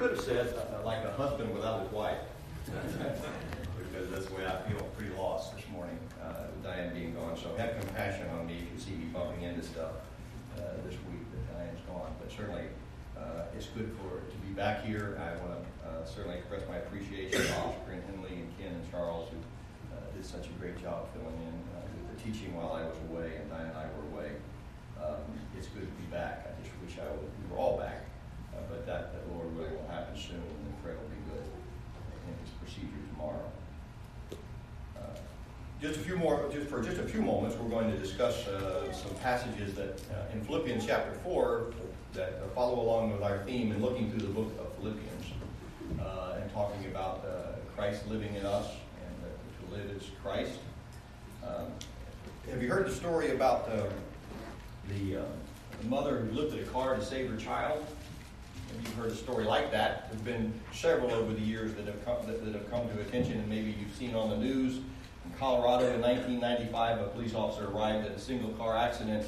could have said, uh, like a husband without his wife. because that's the way I feel pretty lost this morning, uh, with Diane being gone. So have compassion on me if you see me bumping into stuff uh, this week that Diane's gone. But certainly, uh, it's good for to be back here. I want to uh, certainly express my appreciation to Oscar and Henley and Ken and Charles who uh, did such a great job filling in uh, with the teaching while I was away and Diane and I were away. Um, it's good to be back. I just wish I would, we were all back, but that, that Lord willing will happen soon, and Fred will be good in his procedure tomorrow. Uh, just a few more, just for just a few moments, we're going to discuss uh, some passages that uh, in Philippians chapter four that follow along with our theme in looking through the book of Philippians uh, and talking about uh, Christ living in us and to live as Christ. Um, have you heard the story about uh, the, the mother who lifted a car to save her child? You've heard a story like that. There's been several over the years that have come, that, that have come to attention, and maybe you've seen on the news. In Colorado in 1995, a police officer arrived at a single car accident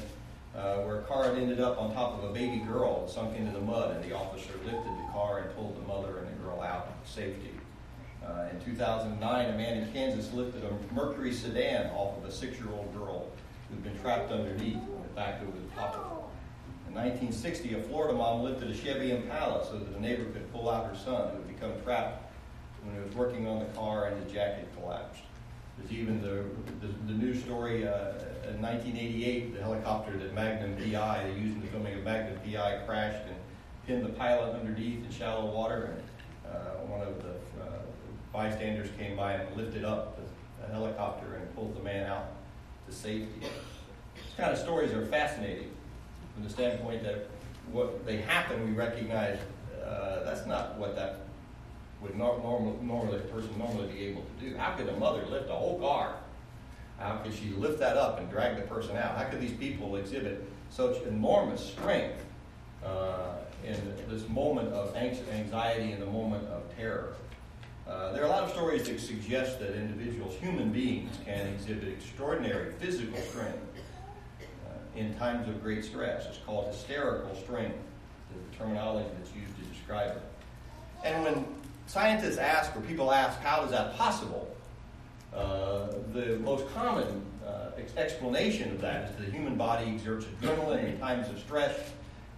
uh, where a car had ended up on top of a baby girl and sunk into the mud, and the officer lifted the car and pulled the mother and the girl out to safety. Uh, in 2009, a man in Kansas lifted a Mercury sedan off of a six-year-old girl who'd been trapped underneath went back over the top. In 1960, a Florida mom lifted a Chevy Impala so that a neighbor could pull out her son who had become trapped when he was working on the car and his jacket collapsed. There's even the, the, the news story uh, in 1988, the helicopter that Magnum PI, they used in the filming of Magnum PI, crashed and pinned the pilot underneath in shallow water. And uh, one of the uh, bystanders came by and lifted up the, the, helicopter and pulled the man out to safety. These kind of stories are fascinating from the standpoint that what they happen, we recognize uh, that's not what that would normal, normally a person normally be able to do. How could a mother lift a whole car? How could she lift that up and drag the person out? How could these people exhibit such enormous strength uh, in this moment of anxiety and the moment of terror? Uh, there are a lot of stories that suggest that individuals, human beings, can exhibit extraordinary physical strength in times of great stress. It's called hysterical strength, the terminology that's used to describe it. And when scientists ask, or people ask, how is that possible? Uh, the most common uh, ex- explanation of that is that the human body exerts adrenaline in times of stress,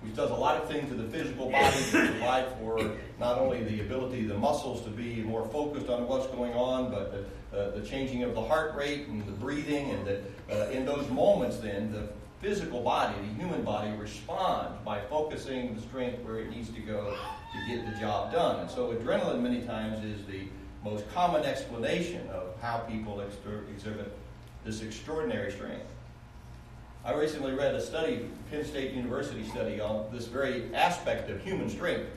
which does a lot of things to the physical body to provide for not only the ability of the muscles to be more focused on what's going on, but the, uh, the changing of the heart rate and the breathing, and that uh, in those moments, then the physical body, the human body, responds by focusing the strength where it needs to go to get the job done. And so, adrenaline many times is the most common explanation of how people exhibit this extraordinary strength. I recently read a study, Penn State University study, on this very aspect of human strength,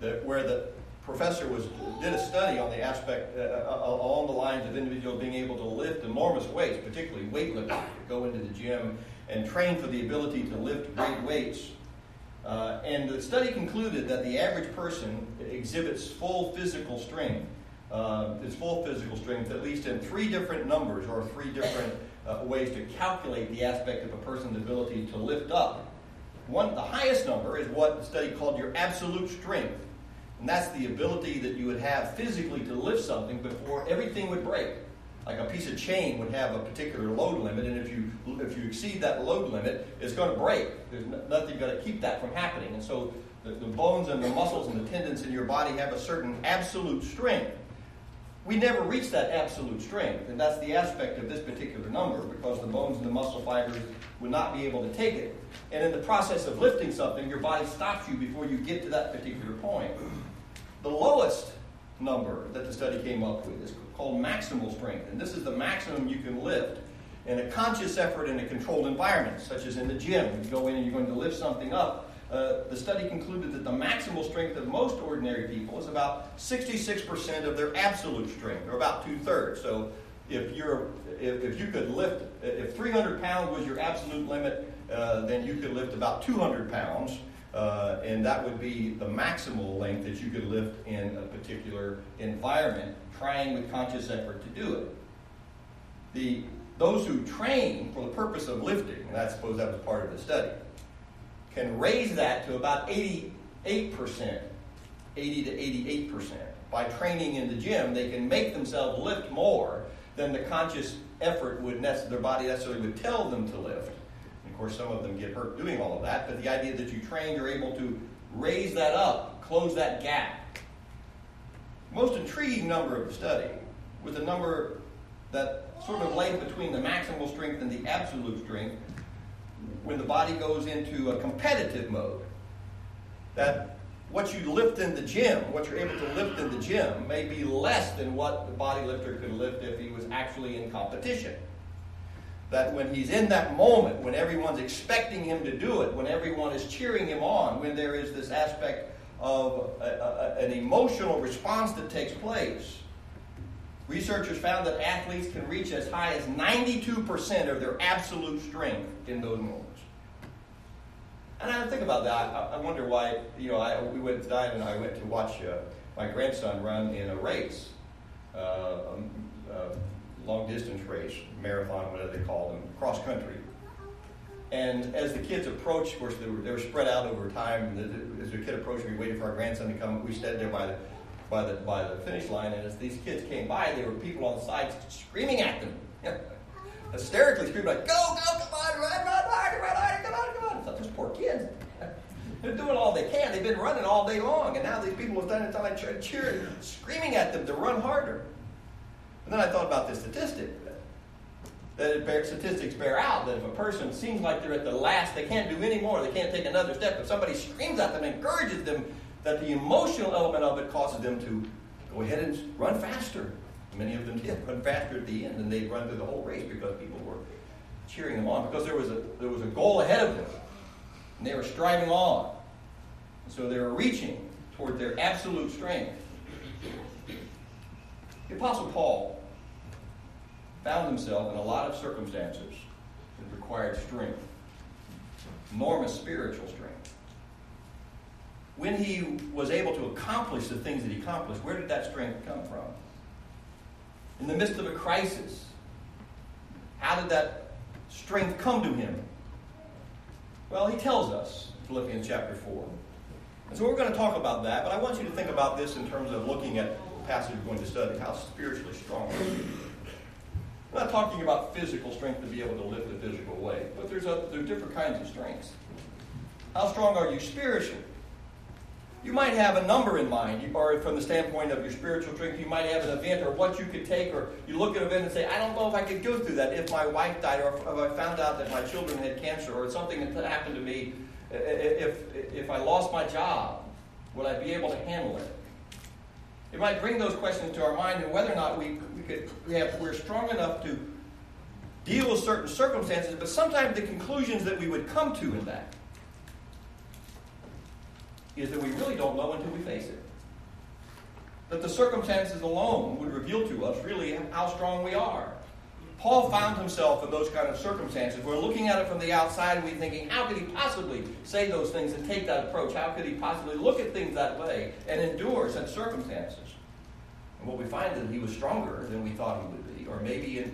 that, where the professor was did a study on the aspect uh, uh, uh along the lines of individuals being able to lift enormous weights, particularly weightlifting, go into the gym and train for the ability to lift great weights. Uh, and the study concluded that the average person exhibits full physical strength uh, its full physical strength, at least in three different numbers or three different uh, ways to calculate the aspect of a person's ability to lift up. One, the highest number is what the study called your absolute strength. And that's the ability that you would have physically to lift something before everything would break. Like a piece of chain would have a particular load limit, and if you if you exceed that load limit, it's going to break. There's nothing going to keep that from happening. And so the, the bones and the muscles and the tendons in your body have a certain absolute strength we never reach that absolute strength. And that's the aspect of this particular number because the bones and the muscle fibers would not be able to take it. And in the process of lifting something, your body stops you before you get to that particular point. The lowest number that the study came up with is called maximal strength. And this is the maximum you can lift in a conscious effort in a controlled environment, such as in the gym. You go in and you're going to lift something up, uh, the study concluded that the maximal strength of most ordinary people is about 66% of their absolute strength, or about two thirds. So if you're if, if, you could lift if 300 pounds was your absolute limit, uh, then you could lift about 200 pounds. Uh, and that would be the maximal length that you could lift in a particular environment, trying with conscious effort to do it. The, those who train for the purpose of lifting, and I suppose that was part of the study, can raise that to about 88% 80 to 88%. By training in the gym, they can make themselves lift more than the conscious effort would nec- their body necessarily would tell them to lift. Of course, some of them get hurt doing all of that, but the idea that you train, you're able to raise that up, close that gap. Most intriguing number of the study was the number that sort of length between the maximal strength and the absolute strength when the body goes into a competitive mode. That what you lift in the gym, what you're able to lift in the gym, may be less than what the body lifter could lift if he was actually in competition. That when he's in that moment, when everyone's expecting him to do it, when everyone is cheering him on, when there is this aspect of a, a, an emotional response that takes place, Researchers found that athletes can reach as high as 92% of their absolute strength in those moments. And I think about that. I, wonder why, you know, I, we went, Diane and I went to watch uh, my grandson run in a race, uh, a, a long distance race, marathon, whatever they call them, cross country. And as the kids approached, of course, they were, they were spread out over time. As the kid approached, we waited for our grandson to come. We stood there by the by the by the finish line, and as these kids came by, there were people on the sides screaming at them, hysterically screaming like, "Go, go, come on, run, run, harder, run harder, come on, come on!" It's just poor kids. They're doing all they can. They've been running all day long, and now these people have done it like cheering, screaming at them to run harder. And then I thought about this statistic that bear, statistics bear out that if a person seems like they're at the last, they can't do any more, they can't take another step, if somebody screams at them, encourages them that the emotional element of it causes them to go ahead and run faster. Many of them did run faster at the end, and they'd run through the whole race because people were cheering them on because there was a there was a goal ahead of them, and they were striving on. So they were reaching toward their absolute strength. The Apostle Paul found himself in a lot of circumstances that required strength, enormous spiritual strength when he was able to accomplish the things that he accomplished, where did that strength come from? In the midst of a crisis, how did that strength come to him? Well, he tells us, Philippians chapter 4. And so we're going to talk about that, but I want you to think about this in terms of looking at the passage we're going to study. How spiritually strong? I'm not talking about physical strength to be able to lift a physical weight, but there's, a, there's different kinds of strengths. How strong are you spiritually? You might have a number in mind, or from the standpoint of your spiritual strength, you might have an event or what you could take, or you look at an event and say, I don't know if I could go through that if my wife died, or if I found out that my children had cancer, or something that happened to me, if, if I lost my job, would I be able to handle it? It might bring those questions to our mind and whether or not we could we're strong enough to deal with certain circumstances, but sometimes the conclusions that we would come to in that is that we really don't know until we face it. That the circumstances alone would reveal to us really how strong we are. Paul found himself in those kind of circumstances. We're looking at it from the outside and we're thinking, how could he possibly say those things and take that approach? How could he possibly look at things that way and endure such circumstances? And what we find is that he was stronger than we thought he would be, or maybe in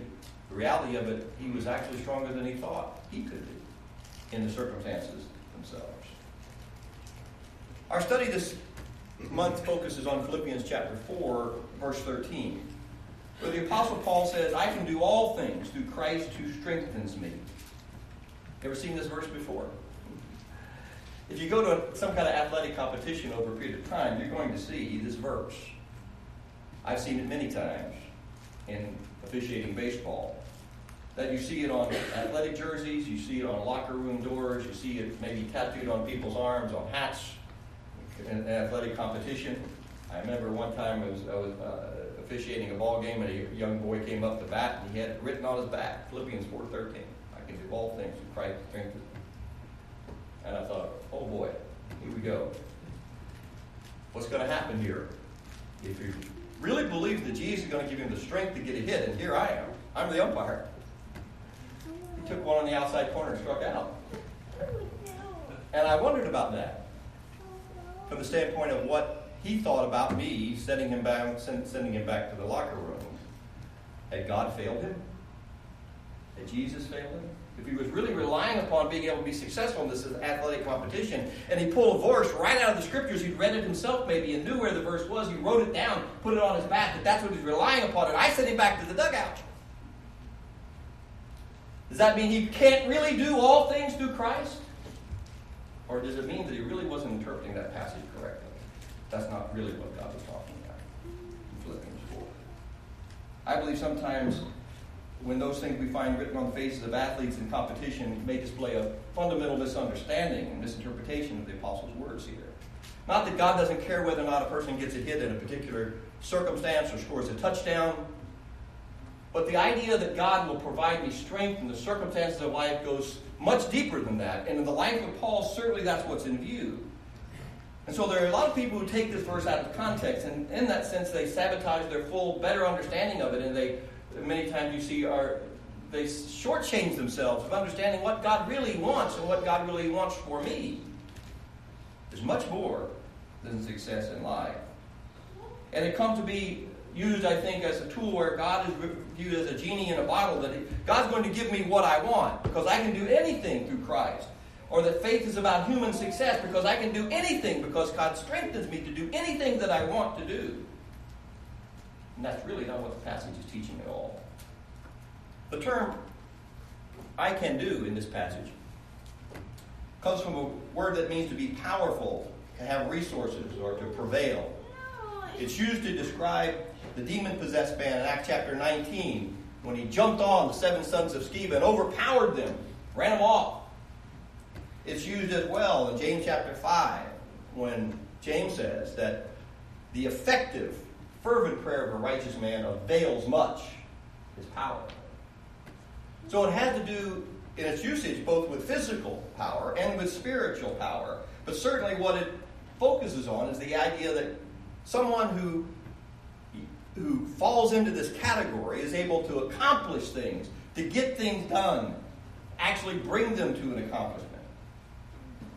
the reality of it, he was actually stronger than he thought he could be in the circumstances themselves. Our study this month focuses on Philippians chapter 4, verse 13, where the Apostle Paul says, I can do all things through Christ who strengthens me. Ever seen this verse before? If you go to some kind of athletic competition over a period of time, you're going to see this verse. I've seen it many times in officiating baseball. That you see it on athletic jerseys, you see it on locker room doors, you see it maybe tattooed on people's arms, on hats, in athletic competition. I remember one time I was, I was uh, officiating a ball game, and a young boy came up to bat, and he had it written on his back, Philippians 4.13, I can do all things through Christ strengthens And I thought, oh boy, here we go. What's going to happen here? If you really believe that Jesus is going to give him the strength to get a hit, and here I am, I'm the umpire. He took one on the outside corner and struck out. And I wondered about that from the standpoint of what he thought about me sending him back, sending him back to the locker room. Had God failed him? Had Jesus failed him? if he was really relying upon being able to be successful in this athletic competition, and he pulled a verse right out of the scriptures, he'd read it himself maybe and knew where the verse was, he wrote it down, put it on his back, that that's what he's relying upon, and I sent him back to the dugout. Does that mean he can't really do all things through Christ? Or does it mean that he really wasn't interpreting that passage correctly? That's not really what God was talking about Philippians 4. I believe sometimes when those things we find written on the faces of athletes in competition may display a fundamental misunderstanding and misinterpretation of the apostles' words here. Not that God doesn't care whether or not a person gets a hit in a particular circumstance or scores a touchdown, but the idea that God will provide me strength in the circumstances of life goes much deeper than that. And in the life of Paul, certainly that's what's in view. And so there are a lot of people who take this verse out of context, and in that sense, they sabotage their full, better understanding of it, and they many times you see are they shortchange themselves of understanding what God really wants and what God really wants for me. There's much more than success in life. And it comes to be used, I think, as a tool where God is viewed as a genie in a bottle, that God's going to give me what I want because I can do anything through Christ. Or that faith is about human success because I can do anything because God strengthens me to do anything that I want to do. And that's really not what the passage is teaching at all. The term I can do in this passage comes from a word that means to be powerful, to have resources, or to prevail. It's used to describe the demon possessed man in Acts chapter 19 when he jumped on the seven sons of Sceva and overpowered them, ran them off. It's used as well in James chapter 5 when James says that the effective fervent prayer of a righteous man avails much, his power. So it had to do in its usage both with physical power and with spiritual power. But certainly what it focuses on is the idea that someone who who falls into this category is able to accomplish things, to get things done, actually bring them to an accomplishment.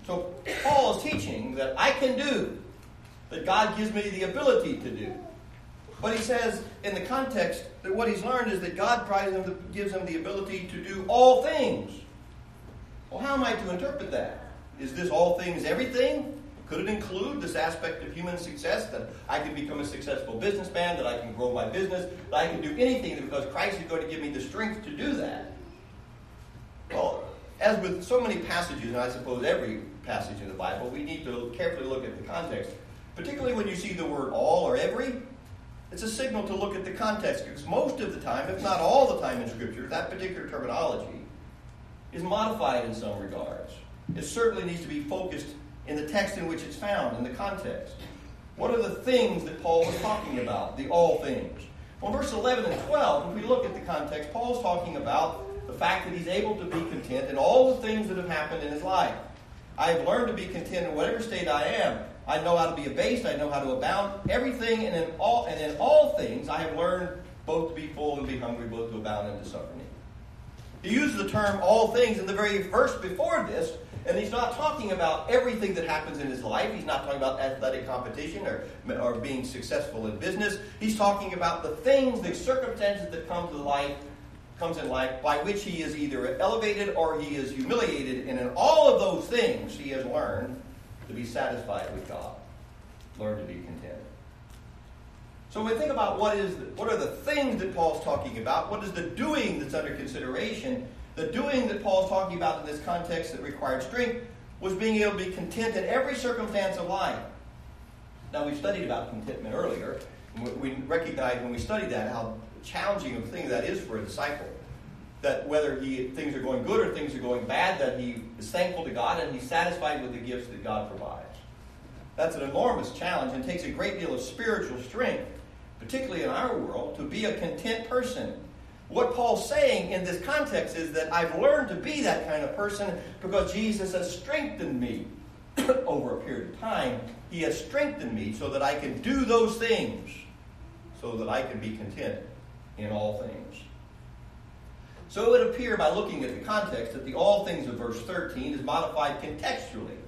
So Paul is teaching that I can do, that God gives me the ability to do. But he says, in the context, that what he's learned is that God him, gives him the ability to do all things. Well, how am I to interpret that? Is this all things everything? Could it include this aspect of human success that I can become a successful businessman, that I can grow my business, that I can do anything because Christ is going to give me the strength to do that? Well, as with so many passages, and I suppose every passage in the Bible, we need to carefully look at the context. Particularly when you see the word all or every, it's a signal to look at the context because most of the time, if not all the time in Scripture, that particular terminology is modified in some regards. It certainly needs to be focused in the text in which it's found, in the context. What are the things that Paul was talking about? The all things. Well, verse 11 and 12, if we look at the context, Paul's talking about the fact that he's able to be content in all the things that have happened in his life. I have learned to be content in whatever state I am. I know how to be abased. I know how to abound. Everything and in all and in all things I have learned both to be full and be hungry, both to abound and to suffer need. He uses the term all things in the very verse before this, and he's not talking about everything that happens in his life. He's not talking about athletic competition or, or being successful in business. He's talking about the things, the circumstances that come to life, comes in life by which he is either elevated or he is humiliated. And in all of those things, he has learned to be satisfied with God. Learn to be content. So when we think about what is the, what are the things that Paul's talking about, what is the doing that's under consideration? The doing that Paul's talking about in this context that required strength was being able to be content in every circumstance of life. Now we studied about contentment earlier. We recognized when we studied that how challenging of a thing that is for a disciple that whether he, things are going good or things are going bad, that he is thankful to God and he's satisfied with the gifts that God provides. That's an enormous challenge and takes a great deal of spiritual strength, particularly in our world, to be a content person. What Paul's saying in this context is that I've learned to be that kind of person because Jesus has strengthened me over a period of time. He has strengthened me so that I can do those things, so that I can be content in all things. So it would appear by looking at the context that the all things of verse 13 is modified contextually.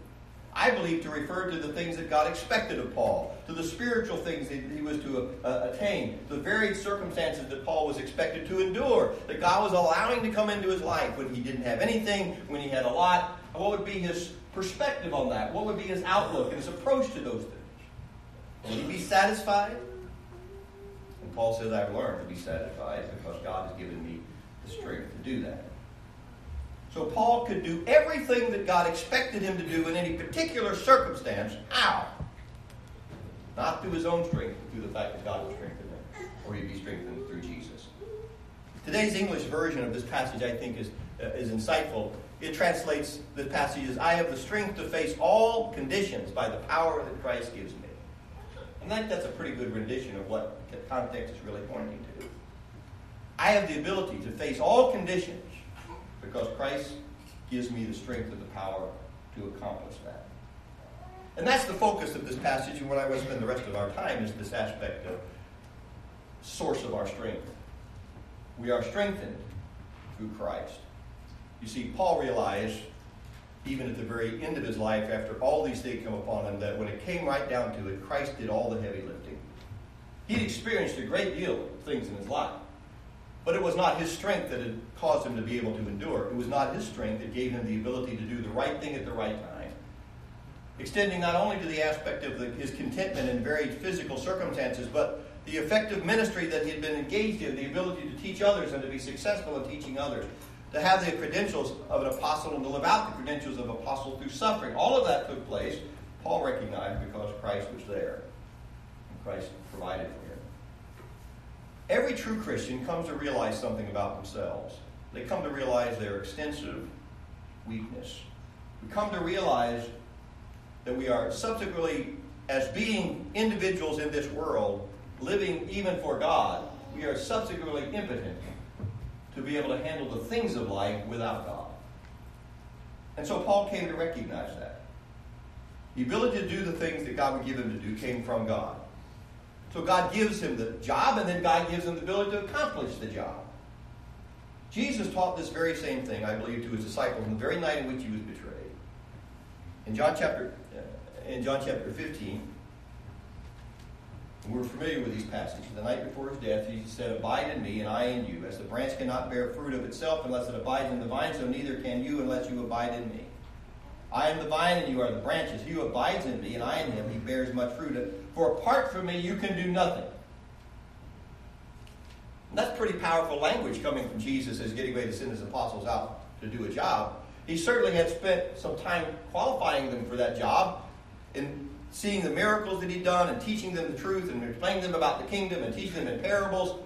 I believe to refer to the things that God expected of Paul, to the spiritual things that he was to uh, attain, the varied circumstances that Paul was expected to endure, that God was allowing to come into his life when he didn't have anything, when he had a lot. What would be his perspective on that? What would be his outlook and his approach to those things? Would he be satisfied? Paul says, I've learned to be satisfied because God has given me the strength to do that. So Paul could do everything that God expected him to do in any particular circumstance. How? Not through his own strength, but through the fact that God would strengthen him, or he'd be strengthened through Jesus. Today's English version of this passage, I think, is, uh, is insightful. It translates the passage as I have the strength to face all conditions by the power that Christ gives me. And I think that's a pretty good rendition of what the context is really pointing to. I have the ability to face all conditions because Christ gives me the strength and the power to accomplish that. And that's the focus of this passage, and what I want to spend the rest of our time is this aspect of source of our strength. We are strengthened through Christ. You see, Paul realized, even at the very end of his life, after all these things come upon him, that when it came right down to it, Christ did all the heavy lifting. He'd experienced a great deal of things in his life. But it was not his strength that had caused him to be able to endure. It was not his strength that gave him the ability to do the right thing at the right time. Extending not only to the aspect of the, his contentment in varied physical circumstances, but the effective ministry that he had been engaged in, the ability to teach others and to be successful in teaching others, to have the credentials of an apostle and to live out the credentials of apostle through suffering. All of that took place, Paul recognized, because Christ was there. And Christ provided for him. Every true Christian comes to realize something about themselves. They come to realize their extensive weakness. We come to realize that we are subsequently, as being individuals in this world, living even for God, we are subsequently impotent to be able to handle the things of life without God. And so Paul came to recognize that. The ability to do the things that God would give him to do came from God. So God gives him the job, and then God gives him the ability to accomplish the job. Jesus taught this very same thing, I believe, to his disciples on the very night in which he was betrayed. In John chapter, uh, in John chapter 15, we're familiar with these passages. The night before his death, he said, Abide in me, and I in you. As the branch cannot bear fruit of itself unless it abides in the vine, so neither can you unless you abide in me. I am the vine, and you are the branches. He who abides in me, and I in him, he bears much fruit. For apart from me, you can do nothing. And that's pretty powerful language coming from Jesus as getting ready to send his apostles out to do a job. He certainly had spent some time qualifying them for that job in seeing the miracles that he'd done and teaching them the truth and explaining them about the kingdom and teaching them in parables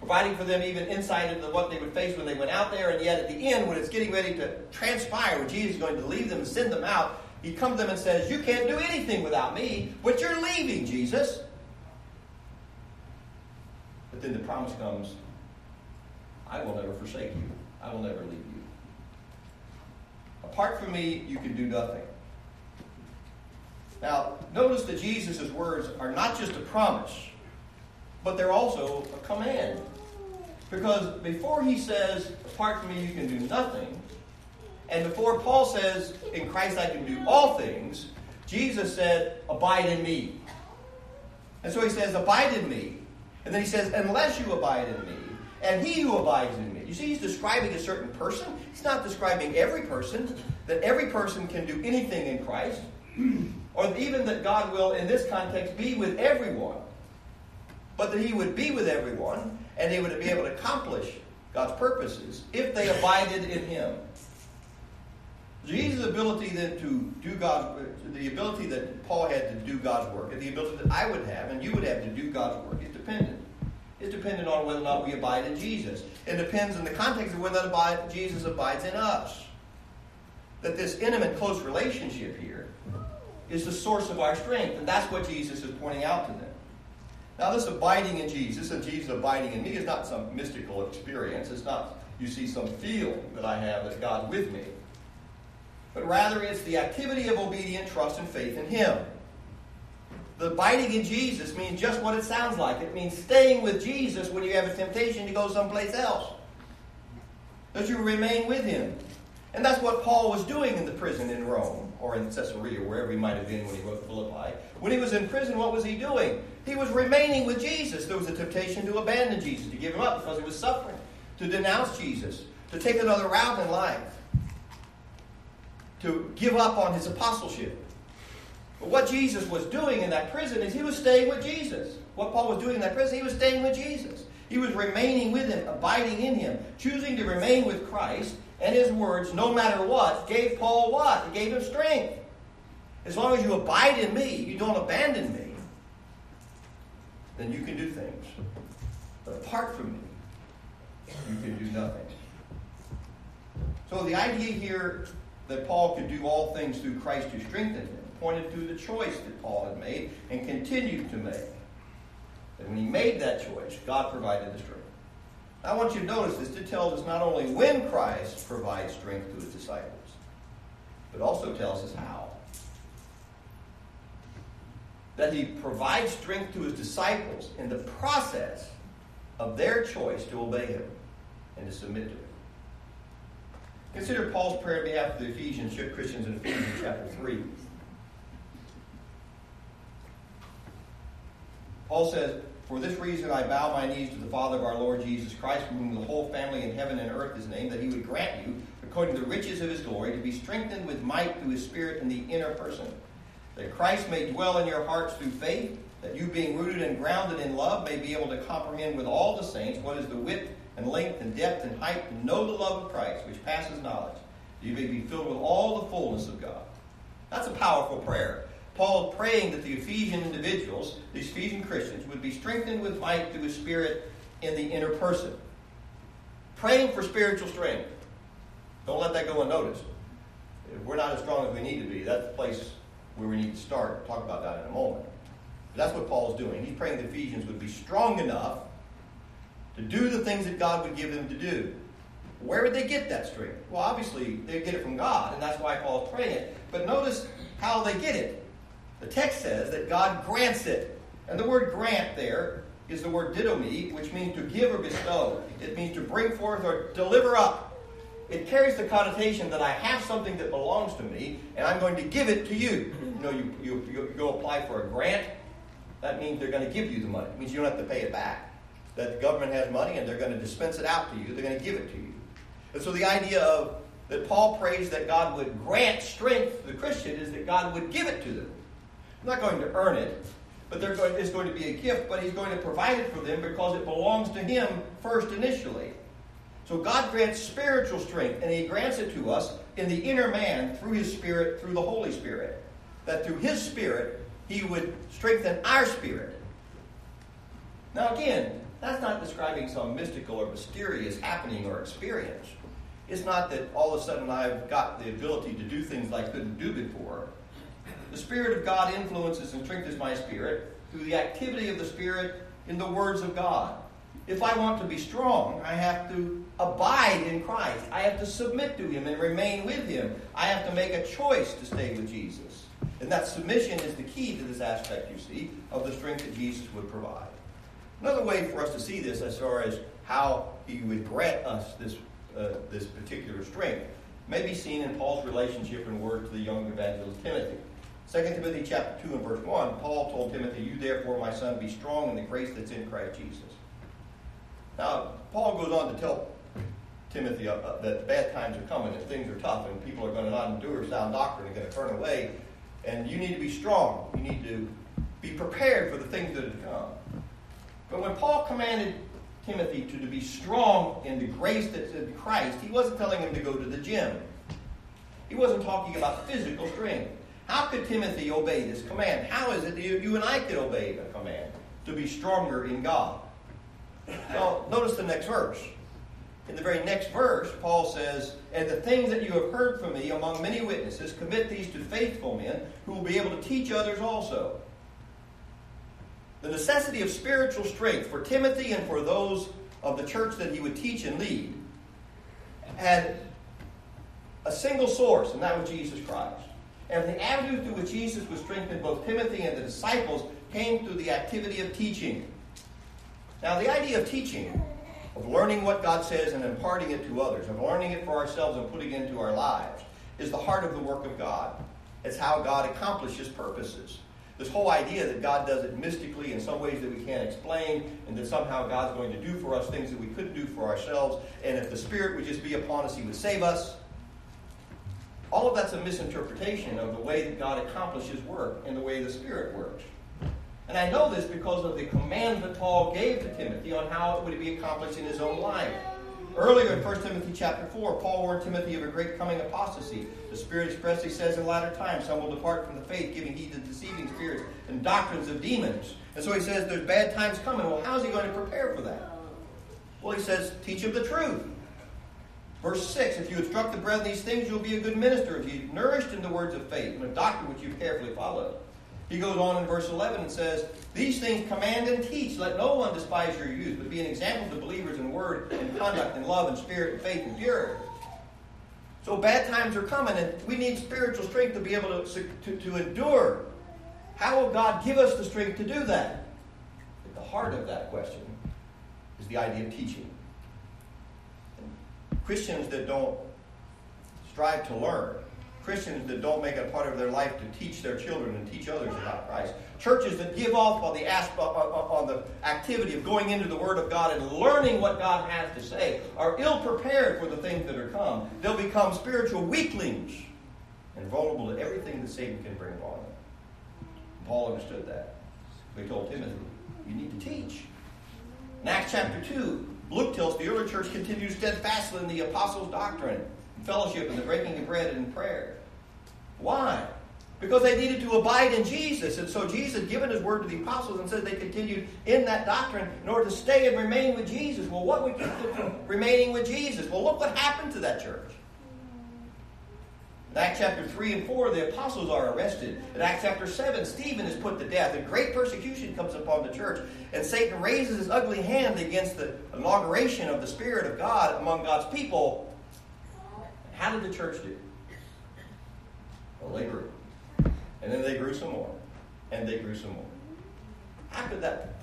providing for them even insight into what they would face when they went out there. And yet at the end, when it's getting ready to transpire, when Jesus is going to leave them and send them out, he comes to them and says, You can't do anything without me, but you're leaving, Jesus. But then the promise comes, I will never forsake you. I will never leave you. Apart from me, you can do nothing. Now, notice that Jesus' words are not just a promise, but they're also a command. Because before he says, apart from me you can do nothing, and before Paul says, in Christ I can do all things, Jesus said, abide in me. And so he says, abide in me. And then he says, unless you abide in me, and he who abides in me. You see, he's describing a certain person. He's not describing every person, that every person can do anything in Christ, or even that God will, in this context, be with everyone but that he would be with everyone and they would be able to accomplish God's purposes if they abided in him. Jesus' ability then to do God's the ability that Paul had to do God's work, and the ability that I would have and you would have to do God's work is dependent. It's dependent on whether or not we abide in Jesus. It depends in the context of whether Jesus abides in us. That this intimate, close relationship here is the source of our strength, and that's what Jesus is pointing out to them. Now, this abiding in Jesus and Jesus abiding in me is not some mystical experience. It's not, you see, some feel that I have that God's with me. But rather, it's the activity of obedient trust and faith in Him. The abiding in Jesus means just what it sounds like. It means staying with Jesus when you have a temptation to go someplace else. That you remain with Him. And that's what Paul was doing in the prison in Rome or in Caesarea, wherever he might have been when he wrote Philippi. When he was in prison, what was he doing? He was remaining with Jesus. There was a temptation to abandon Jesus, to give him up because he was suffering, to denounce Jesus, to take another route in life, to give up on his apostleship. But what Jesus was doing in that prison is he was staying with Jesus. What Paul was doing in that prison, he was staying with Jesus. He was remaining with him, abiding in him, choosing to remain with Christ and his words, no matter what, gave Paul what? It gave him strength. As long as you abide in me, you don't abandon me, then you can do things. But apart from me, you can do nothing. So the idea here that Paul could do all things through Christ who strengthened him pointed to the choice that Paul had made and continued to make. And when he made that choice, God provided the strength. I want you to notice this. It tells us not only when Christ provides strength to his disciples, but also tells us how. That he provides strength to his disciples in the process of their choice to obey him and to submit to him. Consider Paul's prayer on behalf of the Ephesians, Christians in Ephesians chapter 3. Paul says, for this reason I bow my knees to the Father of our Lord Jesus Christ, from whom the whole family in heaven and earth is named, that he would grant you, according to the riches of his glory, to be strengthened with might through his Spirit in the inner person, that Christ may dwell in your hearts through faith, that you, being rooted and grounded in love, may be able to comprehend with all the saints what is the width and length and depth and height, and know the love of Christ, which passes knowledge, that you may be filled with all the fullness of God. That's a powerful prayer. Paul praying that the Ephesian individuals, these Ephesian Christians, would be strengthened with might through his Spirit in the inner person. Praying for spiritual strength. Don't let that go unnoticed. If we're not as strong as we need to be, that's the place where we need to start. We'll talk about that in a moment. But that's what Paul's doing. He's praying the Ephesians would be strong enough to do the things that God would give them to do. Where would they get that strength? Well, obviously, they get it from God, and that's why Paul's praying it. But notice how they get it. The text says that God grants it. And the word grant there is the word didomi, which means to give or bestow. It means to bring forth or deliver up. It carries the connotation that I have something that belongs to me, and I'm going to give it to you. You know, you, you, you go apply for a grant, that means they're going to give you the money. It means you don't have to pay it back. That the government has money and they're going to dispense it out to you. They're going to give it to you. And so the idea of that Paul prays that God would grant strength to the Christian is that God would give it to them. They're not going to earn it, but going, it's going to be a gift, but He's going to provide it for them because it belongs to Him first initially. So God grants spiritual strength, and He grants it to us in the inner man through His Spirit, through the Holy Spirit. That through His Spirit, He would strengthen our spirit. Now, again, that's not describing some mystical or mysterious happening or experience. It's not that all of a sudden I've got the ability to do things I couldn't do before. The Spirit of God influences and strengthens my spirit through the activity of the Spirit in the words of God. If I want to be strong, I have to abide in Christ. I have to submit to Him and remain with Him. I have to make a choice to stay with Jesus. And that submission is the key to this aspect, you see, of the strength that Jesus would provide. Another way for us to see this as far as how He would grant us this, uh, this particular strength may be seen in Paul's relationship and word to the young evangelist Timothy. 2 Timothy chapter 2 and verse 1, Paul told Timothy, You therefore, my son, be strong in the grace that's in Christ Jesus. Now, Paul goes on to tell Timothy uh, uh, that bad times are coming and things are tough and people are going to not endure sound doctrine and going to turn away. And you need to be strong. You need to be prepared for the things that have come. But when Paul commanded Timothy to, to be strong in the grace that's in Christ, he wasn't telling him to go to the gym. He wasn't talking about physical strength. How could Timothy obey this command? How is it that you, and I could obey the command to be stronger in God? Well, notice the next verse. In the very next verse, Paul says, And the things that you have heard from me among many witnesses, commit these to faithful men who will be able to teach others also. The necessity of spiritual strength for Timothy and for those of the church that he would teach and lead had a single source, and that was Jesus Christ. And the avenue through which Jesus would strengthen both Timothy and the disciples came through the activity of teaching. Now, the idea of teaching of learning what God says and imparting it to others, of learning it for ourselves and putting it into our lives, is the heart of the work of God. It's how God accomplishes purposes. This whole idea that God does it mystically in some ways that we can't explain, and that somehow God's going to do for us things that we couldn't do for ourselves, and if the Spirit would just be upon us, He would save us. All of that's a misinterpretation of the way that God accomplishes work and the way the Spirit works. And I know this because of the command that Paul gave to Timothy on how it would be accomplished in his own life. Earlier in 1 Timothy chapter 4, Paul warned Timothy of a great coming apostasy. The Spirit expressly says in latter times, some will depart from the faith, giving heed to deceiving spirits and doctrines of demons. And so he says there's bad times coming. Well, how's he going to prepare for that? Well, he says, teach him the truth. Verse 6 If you instruct the brethren these things, you'll be a good minister. If you nourished in the words of faith and a doctrine which you carefully follow. He goes on in verse 11 and says, These things command and teach. Let no one despise your youth, but be an example to believers in word and conduct and love and spirit and faith and purity. So bad times are coming, and we need spiritual strength to be able to, to, to endure. How will God give us the strength to do that? At the heart of that question is the idea of teaching. Christians that don't strive to learn Christians that don't make it part of their life to teach their children and teach others about Christ. Churches that give off on the aspect, uh, uh, uh, on the activity of going into the Word of God and learning what God has to say are ill prepared for the things that are come. They'll become spiritual weaklings and vulnerable to everything that Satan can bring upon them. Paul understood that. He told Timothy, "You need to teach." In Acts chapter two, Luke tells the early church continued steadfastly in the apostles' doctrine fellowship and the breaking of bread and prayer. Why? Because they needed to abide in Jesus. And so Jesus had given his word to the apostles and said they continued in that doctrine in order to stay and remain with Jesus. Well, what would keep them from remaining with Jesus? Well, look what happened to that church. In Acts chapter 3 and 4, the apostles are arrested. In Acts chapter 7, Stephen is put to death. And great persecution comes upon the church. And Satan raises his ugly hand against the inauguration of the Spirit of God among God's people. How did the church do? Well, they grew. And then they grew some more. And they grew some more. How could that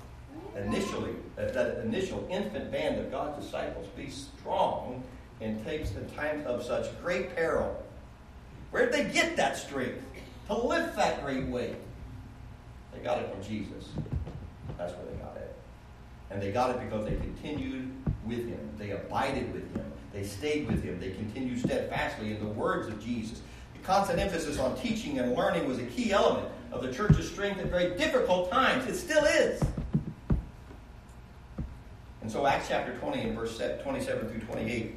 initially, that, that initial infant band of God's disciples be strong and takes in times of such great peril? Where did they get that strength to lift that great weight? They got it from Jesus. That's where they got it. And they got it because they continued with him. They abided with him. They stayed with him. They continued steadfastly in the words of Jesus. The constant emphasis on teaching and learning was a key element of the church's strength at very difficult times. It still is. And so, Acts chapter 20 and verse 27 through 28,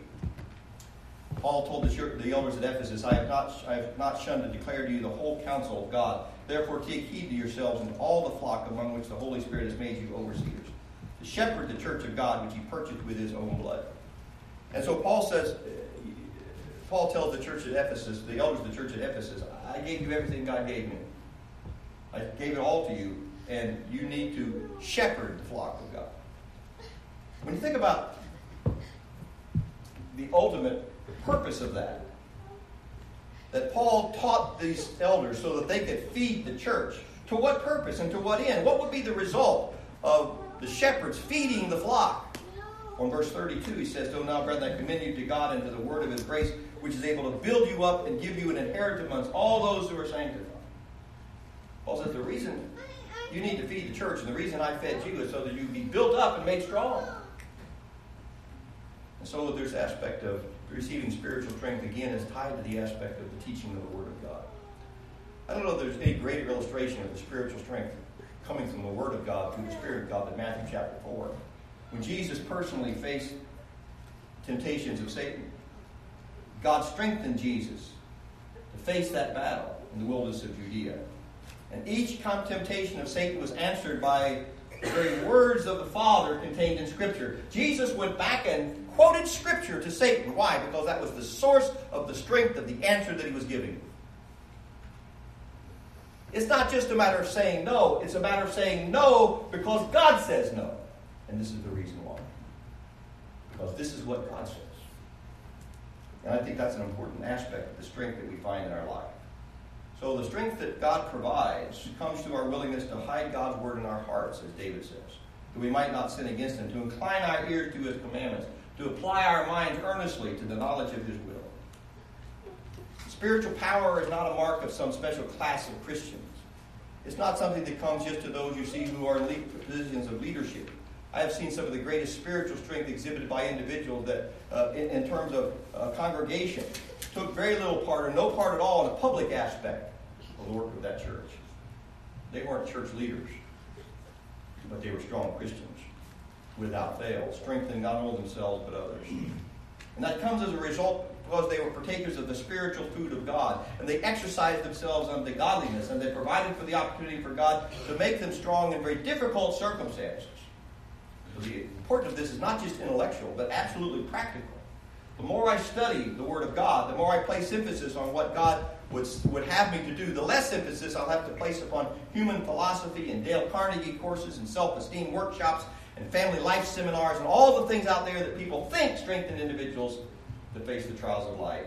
Paul told the, elders at Ephesus, I have, not, I have not shunned to declare to you the whole counsel of God. Therefore, take heed to yourselves and all the flock among which the Holy Spirit has made you overseers, to shepherd the church of God which he purchased with his own blood. And so Paul says, Paul tells the church at Ephesus, the elders of the church at Ephesus, I gave you everything God gave me. I gave it all to you, and you need to shepherd the flock of God. When you think about the ultimate purpose of that, that Paul taught these elders so that they could feed the church. To what purpose and to what end? What would be the result of the shepherds feeding the flock? On verse 32, he says, So now, brethren, I commend you to God and to the word of his grace, which is able to build you up and give you an inheritance amongst all those who are sanctified. Paul says, The reason you need to feed the church and the reason I fed you is so that you be built up and made strong. And so there's aspect of receiving spiritual strength, again, is tied to the aspect of the teaching of the Word of God. I don't know if there's any greater illustration of the spiritual strength coming from the Word of God through the Spirit of God than Matthew chapter 4 when Jesus personally faced temptations of Satan, God strengthened Jesus to face that battle in the wilderness of Judea. And each temptation of Satan was answered by the very words of the Father contained in Scripture. Jesus went back and quoted Scripture to Satan. Why? Because that was the source of the strength of the answer that he was giving. It's not just a matter of saying no, it's a matter of saying no because God says no. And this is the reason why. Because this is what God says. And I think that's an important aspect of the strength that we find in our life. So the strength that God provides comes through our willingness to hide God's word in our hearts, as David says. that we might not sin against him, to incline our ears to his commandments, to apply our minds earnestly to the knowledge of his will. Spiritual power is not a mark of some special class of Christians. It's not something that comes just to those you see who are in positions of leadership. I have seen some of the greatest spiritual strength exhibited by individuals that, uh, in, in, terms of uh, congregation, took very little part or no part at all in the public aspect of the work of that church. They weren't church leaders, but they were strong Christians without fail, strengthening not only themselves but others. And that comes as a result because they were partakers of the spiritual food of God, and they exercised themselves unto godliness, and they provided for the opportunity for God to make them strong in very difficult circumstances. The importance of this is not just intellectual, but absolutely practical. The more I study the Word of God, the more I place emphasis on what God would, would have me to do, the less emphasis I'll have to place upon human philosophy and Dale Carnegie courses and self esteem workshops and family life seminars and all the things out there that people think strengthen individuals to face the trials of life.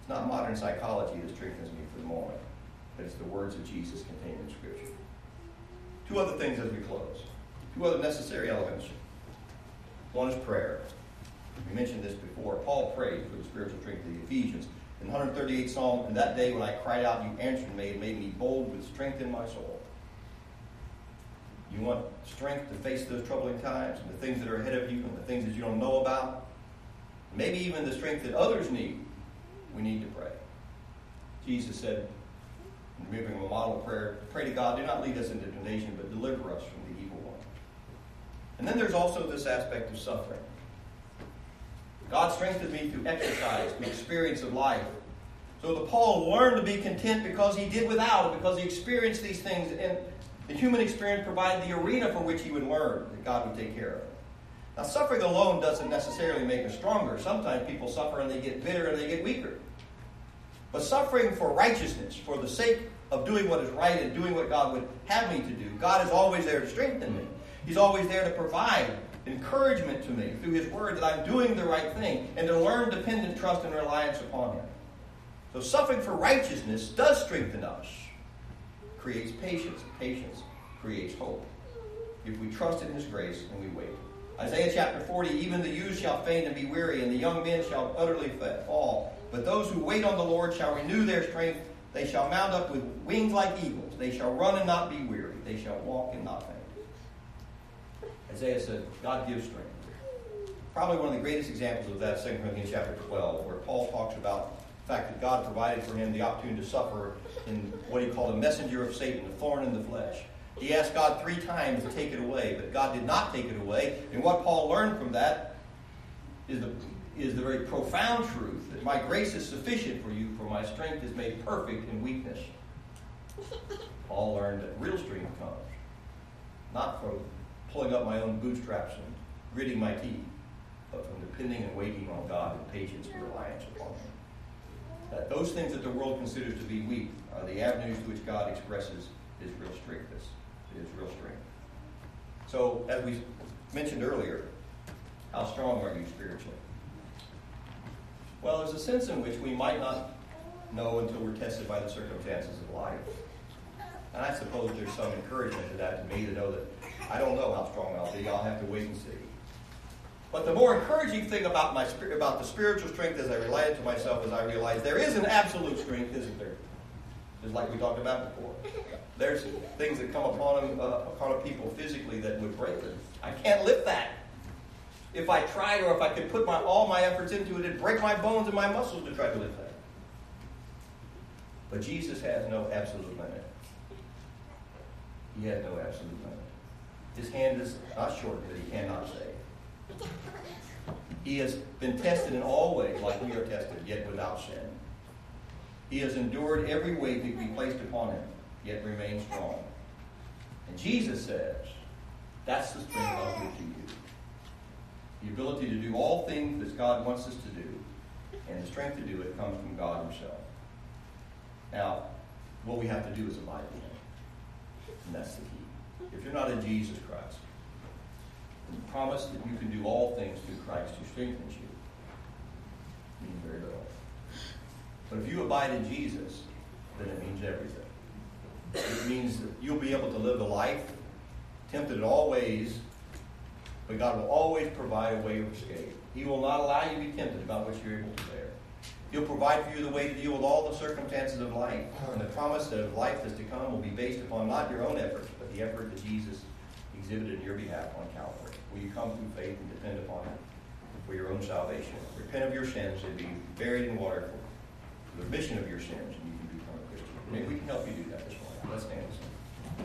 It's not modern psychology that strengthens me for the moment, but it's the words of Jesus contained in Scripture. Two other things as we close. Two other necessary elements. One is prayer. We mentioned this before. Paul prayed for the spiritual strength of the Ephesians. In 138 Psalm, and that day when I cried out, you answered me and made me bold with strength in my soul. You want strength to face those troubling times and the things that are ahead of you and the things that you don't know about? Maybe even the strength that others need. We need to pray. Jesus said, in giving a model prayer, pray to God, do not lead us into temptation, but deliver us from the evil one. And then there's also this aspect of suffering. God strengthened me through exercise, through experience of life. So the Paul learned to be content because he did without it, because he experienced these things, and the human experience provided the arena for which he would learn that God would take care of. Now, suffering alone doesn't necessarily make us stronger. Sometimes people suffer and they get bitter and they get weaker. But suffering for righteousness, for the sake of doing what is right and doing what God would have me to do, God is always there to strengthen me. He's always there to provide encouragement to me through His Word that I'm doing the right thing and to learn dependent trust and reliance upon Him. So, suffering for righteousness does strengthen us, creates patience. Patience creates hope. If we trust in His grace and we wait. Isaiah chapter 40 Even the youth shall faint and be weary, and the young men shall utterly fall. But those who wait on the Lord shall renew their strength. They shall mount up with wings like eagles. They shall run and not be weary. They shall walk and not faint. Isaiah said, God gives strength. Probably one of the greatest examples of that is 2 Corinthians chapter 12, where Paul talks about fact that God provided for him the opportunity to suffer in what he called a messenger of Satan, a thorn in the flesh. He asked God three times to take it away, but God did not take it away. And what Paul learned from that is the, is the very profound truth that my grace is sufficient for you, for my strength is made perfect in weakness. Paul learned that real strength comes not from pulling up my own bootstraps and gritting my teeth, but from depending and waiting on God in patience and reliance upon Him. That those things that the world considers to be weak are the avenues to which God expresses His real strength is real strength. So, as we mentioned earlier, how strong are you spiritually? Well, there's a sense in which we might not know until we're tested by the circumstances of life. And I suppose there's some encouragement to that to me to know that I don't know how strong I'll be. I'll have to wait and see. But the more encouraging thing about my about the spiritual strength as I relate it to myself is I realize there is an absolute strength, isn't there? Just like we talked about before. There's things that come upon uh, upon people physically that would break them. I can't lift that. If I tried, or if I could put my, all my efforts into it, it'd break my bones and my muscles to try to lift that. But Jesus has no absolute limit. He has no absolute limit. His hand is not short, but he cannot save. He has been tested in all ways, like we are tested, yet without sin. He has endured every weight that we placed upon him yet remains strong. And Jesus says, that's the strength I'll give to you. The ability to do all things that God wants us to do, and the strength to do it comes from God Himself. Now, what we have to do is abide in Him. And that's the key. If you're not in Jesus Christ, the promise that you can do all things through Christ who strengthens you means very little. But if you abide in Jesus, then it means everything. It means that you'll be able to live the life tempted in all ways, but God will always provide a way of escape. He will not allow you to be tempted about what you're able to bear. He'll provide for you the way to deal with all the circumstances of life. And the promise that of life that's to come will be based upon not your own efforts, but the effort that Jesus exhibited in your behalf on Calvary. Will you come through faith and depend upon it for your own salvation? Repent of your sins and be buried in water for the remission of your sins, and you can become a Christian. Maybe we can help you do that this morning. Let's stand.